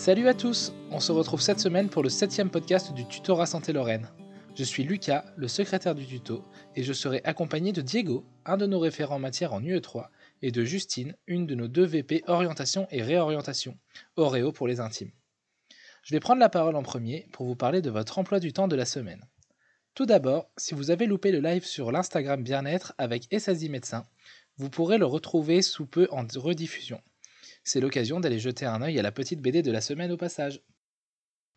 Salut à tous On se retrouve cette semaine pour le septième podcast du Tutorat Santé Lorraine. Je suis Lucas, le secrétaire du tuto, et je serai accompagné de Diego, un de nos référents en matière en UE3, et de Justine, une de nos deux VP orientation et réorientation, Oreo pour les intimes. Je vais prendre la parole en premier pour vous parler de votre emploi du temps de la semaine. Tout d'abord, si vous avez loupé le live sur l'Instagram Bien-être avec Essasi Médecin, vous pourrez le retrouver sous peu en rediffusion. C'est l'occasion d'aller jeter un œil à la petite BD de la semaine au passage.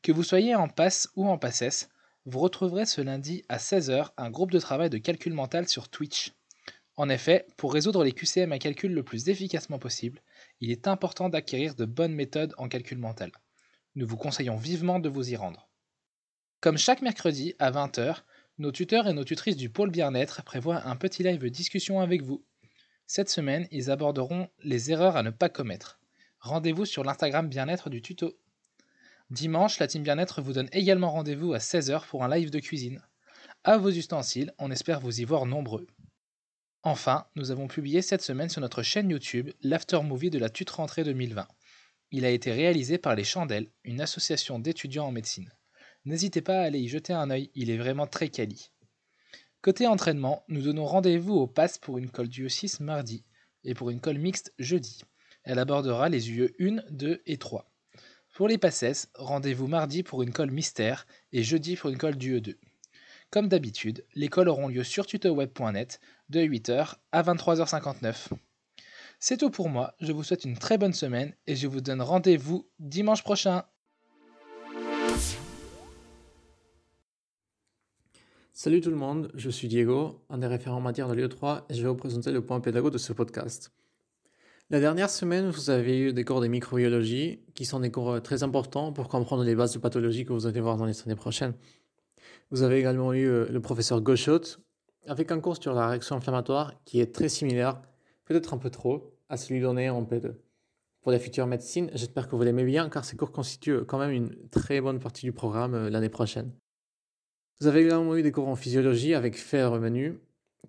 Que vous soyez en passe ou en passesse, vous retrouverez ce lundi à 16h un groupe de travail de calcul mental sur Twitch. En effet, pour résoudre les QCM à calcul le plus efficacement possible, il est important d'acquérir de bonnes méthodes en calcul mental. Nous vous conseillons vivement de vous y rendre. Comme chaque mercredi à 20h, nos tuteurs et nos tutrices du pôle bien-être prévoient un petit live discussion avec vous. Cette semaine, ils aborderont les erreurs à ne pas commettre. Rendez-vous sur l'Instagram bien-être du tuto. Dimanche, la team bien-être vous donne également rendez-vous à 16h pour un live de cuisine. À vos ustensiles, on espère vous y voir nombreux. Enfin, nous avons publié cette semaine sur notre chaîne YouTube l'after movie de la TUT rentrée 2020. Il a été réalisé par les Chandelles, une association d'étudiants en médecine. N'hésitez pas à aller y jeter un œil, il est vraiment très quali. Côté entraînement, nous donnons rendez-vous au PASS pour une colle du 6 mardi et pour une colle mixte jeudi. Elle abordera les UE 1, 2 et 3. Pour les PASSES, rendez-vous mardi pour une colle mystère et jeudi pour une colle du E2. Comme d'habitude, les colles auront lieu sur tutoweb.net de 8h à 23h59. C'est tout pour moi, je vous souhaite une très bonne semaine et je vous donne rendez-vous dimanche prochain. Salut tout le monde, je suis Diego, un des référents en matière de l'IE3 et je vais vous présenter le point pédago de ce podcast. La dernière semaine, vous avez eu des cours de microbiologie qui sont des cours euh, très importants pour comprendre les bases de pathologie que vous allez voir dans les années prochaines. Vous avez également eu euh, le professeur Gauchot avec un cours sur la réaction inflammatoire qui est très similaire, peut-être un peu trop, à celui donné en P2. Pour la future médecine, j'espère que vous l'aimez bien car ces cours constituent quand même une très bonne partie du programme euh, l'année prochaine. Vous avez également eu des cours en physiologie avec Fer Menu,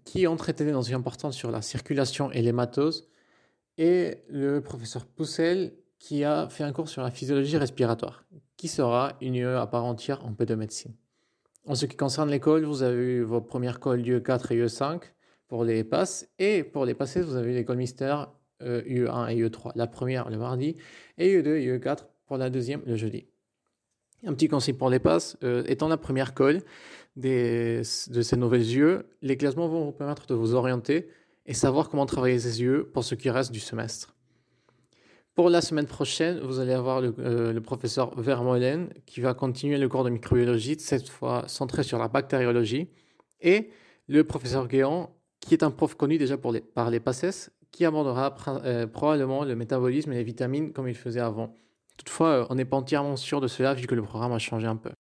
qui ont traité des notions importantes sur la circulation et l'hématose, et le professeur Poussel, qui a fait un cours sur la physiologie respiratoire, qui sera une UE à part entière en P2 médecine. En ce qui concerne l'école, vous avez eu vos premières cols UE4 et UE5 pour les passes, et pour les passés, vous avez eu l'école mystère UE1 et UE3, la première le mardi, et UE2 et UE4 pour la deuxième le jeudi. Un petit conseil pour les passes, euh, étant la première colle de ces nouvelles yeux, les classements vont vous permettre de vous orienter et savoir comment travailler ces yeux pour ce qui reste du semestre. Pour la semaine prochaine, vous allez avoir le, euh, professeur Vermeulen qui va continuer le cours de microbiologie, cette fois centré sur la bactériologie, et le professeur Guéant, qui est un prof connu déjà pour les, par les PACES, qui abordera euh, probablement le métabolisme et les vitamines comme il faisait avant. Toutefois, euh, on n'est pas entièrement sûr de cela vu que le programme a changé un peu.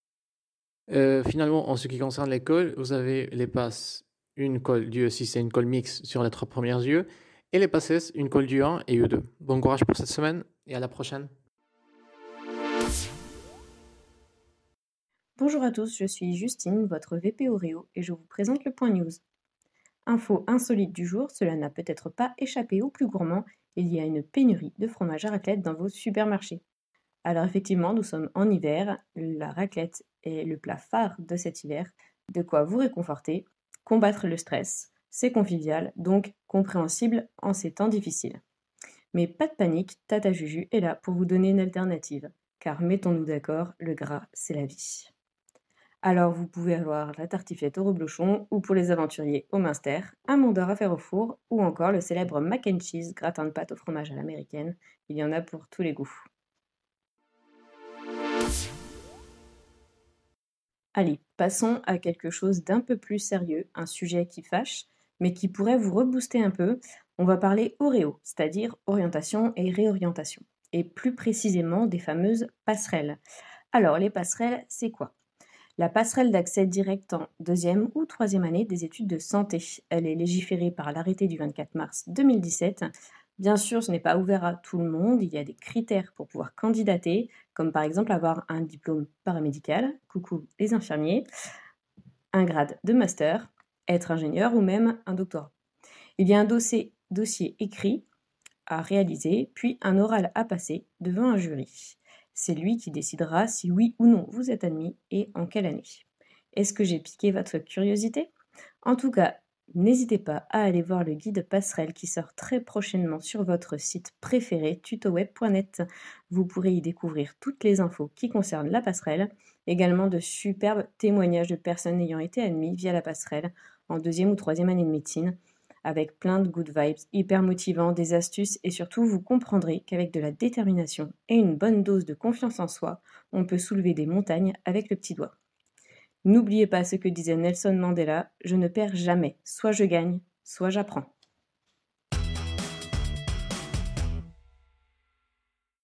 Euh, finalement, en ce qui concerne l'école, vous avez les passes, une colle du E6 et une colle mixte sur les trois premières yeux, et les passes, une colle du 1 et E2. Bon courage pour cette semaine et à la prochaine. Bonjour à tous, je suis Justine, votre VP Oreo, et je vous présente le point news. Info insolite du jour, cela n'a peut-être pas échappé aux plus gourmands, il y a une pénurie de fromage à raclette dans vos supermarchés. Alors effectivement, nous sommes en hiver, la raclette est le plat phare de cet hiver, de quoi vous réconforter, combattre le stress, c'est convivial, donc compréhensible en ces temps difficiles. Mais pas de panique, Tata Juju est là pour vous donner une alternative, car mettons-nous d'accord, le gras, c'est la vie. Alors vous pouvez avoir la tartiflette au reblochon, ou pour les aventuriers au minster, un mondor à faire au four, ou encore le célèbre mac and cheese gratin de pâte au fromage à l'américaine, il y en a pour tous les goûts. Allez, passons à quelque chose d'un peu plus sérieux, un sujet qui fâche, mais qui pourrait vous rebooster un peu. On va parler Oreo, c'est-à-dire orientation et réorientation, et plus précisément des fameuses passerelles. Alors, les passerelles, c'est quoi? La passerelle d'accès direct en deuxième ou troisième année des études de santé. Elle est légiférée par l'arrêté du 24 mars 2017 Bien sûr, ce n'est pas ouvert à tout le monde, il y a des critères pour pouvoir candidater, comme par exemple avoir un diplôme paramédical, coucou les infirmiers, un grade de master, être ingénieur ou même un doctorat. Il y a un dossier, écrit à réaliser, puis un oral à passer devant un jury. C'est lui qui décidera si oui ou non vous êtes admis et en quelle année. Est-ce que j'ai piqué votre curiosité? En tout cas, n'hésitez pas à aller voir le guide passerelle qui sort très prochainement sur votre site préféré tutoweb.net. Vous pourrez y découvrir toutes les infos qui concernent la passerelle, également de superbes témoignages de personnes ayant été admises via la passerelle en deuxième ou troisième année de médecine avec plein de good vibes, hyper motivants, des astuces et surtout vous comprendrez qu'avec de la détermination et une bonne dose de confiance en soi, on peut soulever des montagnes avec le petit doigt. N'oubliez pas ce que disait Nelson Mandela, je ne perds jamais, soit je gagne, soit j'apprends.